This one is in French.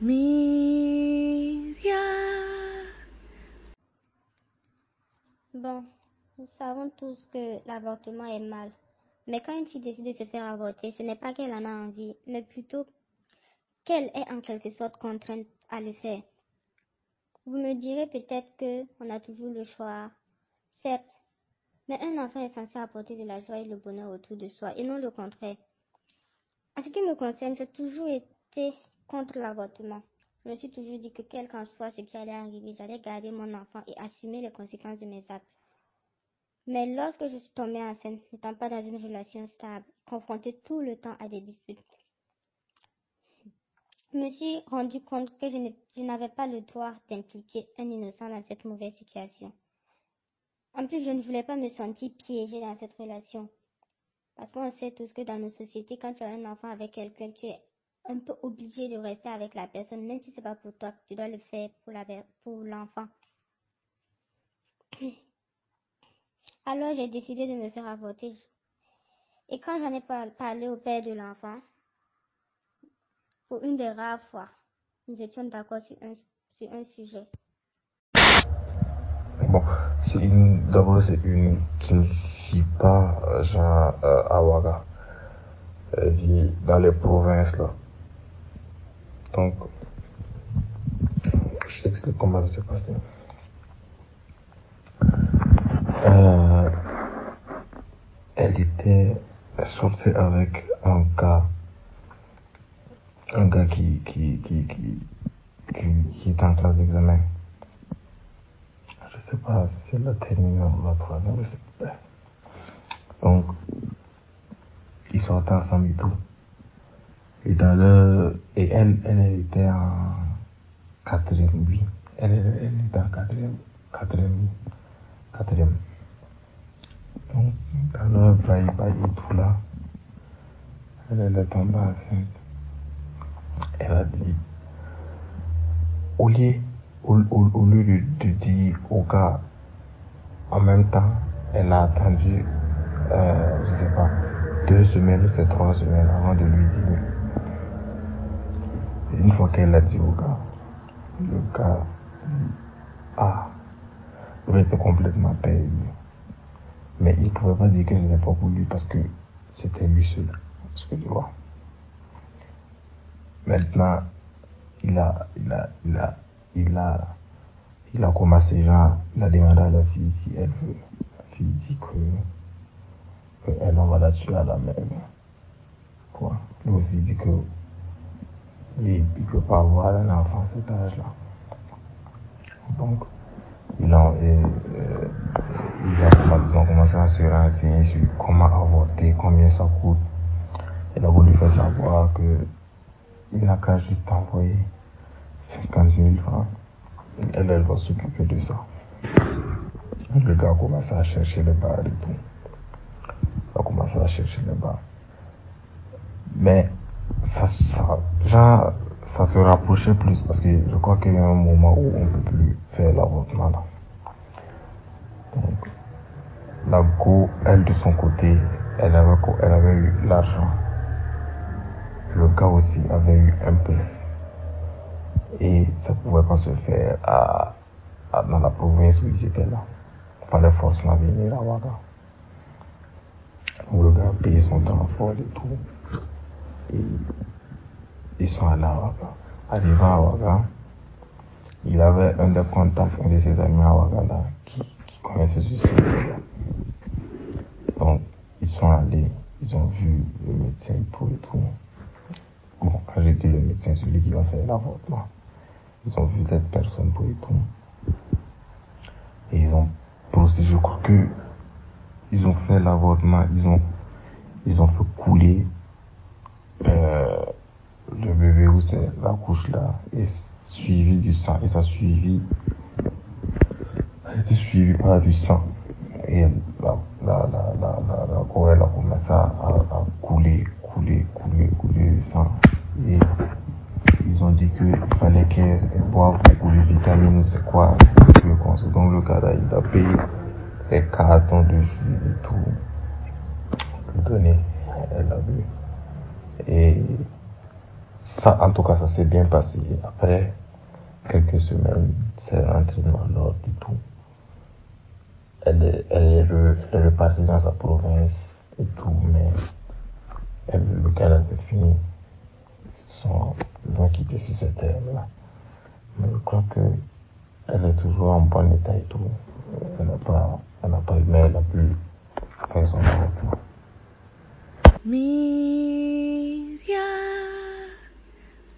Bon, nous savons tous que l'avortement est mal. Mais quand une fille décide de se faire avorter, ce n'est pas qu'elle en a envie, mais plutôt qu'elle est en quelque sorte contrainte à le faire. Vous me direz peut-être que on a toujours le choix, certes, mais un enfant est censé apporter de la joie et le bonheur autour de soi, et non le contraire. À ce qui me concerne, j'ai toujours été contre l'avortement. Je me suis toujours dit que quel qu'en soit ce qui allait arriver, j'allais garder mon enfant et assumer les conséquences de mes actes. Mais lorsque je suis tombée enceinte, n'étant pas dans une relation stable, confrontée tout le temps à des disputes, je me suis rendu compte que je n'avais pas le droit d'impliquer un innocent dans cette mauvaise situation. En plus, je ne voulais pas me sentir piégée dans cette relation. Parce qu'on sait tous que dans nos sociétés, quand tu as un enfant avec quelqu'un, tu es un peu obligé de rester avec la personne, même si c'est pas pour toi, tu dois le faire pour l'enfant. Alors j'ai décidé de me faire avorter. Et quand j'en ai parlé au père de l'enfant, pour une des rares fois, nous étions d'accord sur un, sur un sujet. Bon, c'est une, d'abord c'est une qui ne vit pas euh, genre euh, à Ouaga. Elle vit dans les provinces là. Donc, je t'explique comment ça s'est passé. Euh, elle était sortie avec un gars, un gars qui, qui, qui, qui, qui, est en classe d'examen. Je sais pas si c'est la terminale ou la troisième, je sais pas. Donc, ils sortaient ensemble et tout. Et dans le, et elle, elle était en quatrième, oui. Elle, elle était en quatrième, quatrième, quatrième. Donc, dans le là, elle, elle est tombée enceinte. Elle a dit, au lieu, au, au lieu de, de, dire au gars, en même temps, elle a attendu, euh, je sais pas, deux semaines ou c'est trois semaines avant de lui dire. Une fois qu'elle l'a dit au gars, le gars a été complètement perdu. Mais il ne pouvait pas dire que ce n'était pas pour lui parce que c'était lui seul. Que tu vois. Maintenant, il a, il a, il a, il a, il a commencé genre, il a demandé à la fille si elle veut. La fille dit que, que elle, on va la tuer à la même. Quoi? Lui aussi dit que il ne peut pas avoir un enfant à cet âge-là. Donc, il a, commencé à se renseigner sur comment avorter, combien ça coûte. Il a voulu faire savoir que il n'a qu'à juste envoyer 50 000 francs. Elle, elle va s'occuper de ça. Le gars a commencé à chercher les bars et tout. Il a commencé à chercher les bars. Mais ça, ça, ça se rapprochait plus parce que je crois qu'il y a un moment où on ne peut plus faire l'avortement. Donc, la go, elle de son côté, elle avait, elle avait eu l'argent. Le gars aussi avait eu un peu. Et ça pouvait pas se faire à, dans la province où ils étaient là. Il fallait forcément venir à. Où le gars payé son transport et tout. Ils sont allés à Ouaga. Arrivant à Ouaga, il avait un des contacts, un de ses amis à Ouaga qui, connaissait ce sujet Donc, ils sont allés, ils ont vu le médecin tout et tout. Bon, quand j'ai le médecin, celui qui va faire l'avortement, ils ont vu cette personne pour et tout. Et ils ont procédé, je crois que ils ont fait l'avortement, ils ont, ils ont fait couler euh, c'est la couche là, et suivi du sang, et ça suivi, a été suivi par du sang. Et la, la, la, la, la, elle a commencé à, à, couler, couler, couler, couler du sang. Et ils ont dit qu'il fallait qu'elle boive beaucoup de vitamines, c'est quoi, donc le gars il a payé des cartons de jus et tout, donner, elle a bu. Et ça, en tout cas, ça s'est bien passé. Après quelques semaines, c'est rentré dans l'ordre et tout. Elle est, elle, est repartie dans sa province et tout, mais elle, le Canada est fini. Sont, ils ont quitté sur cette terre-là. Mais je crois que elle est toujours en bon état et tout.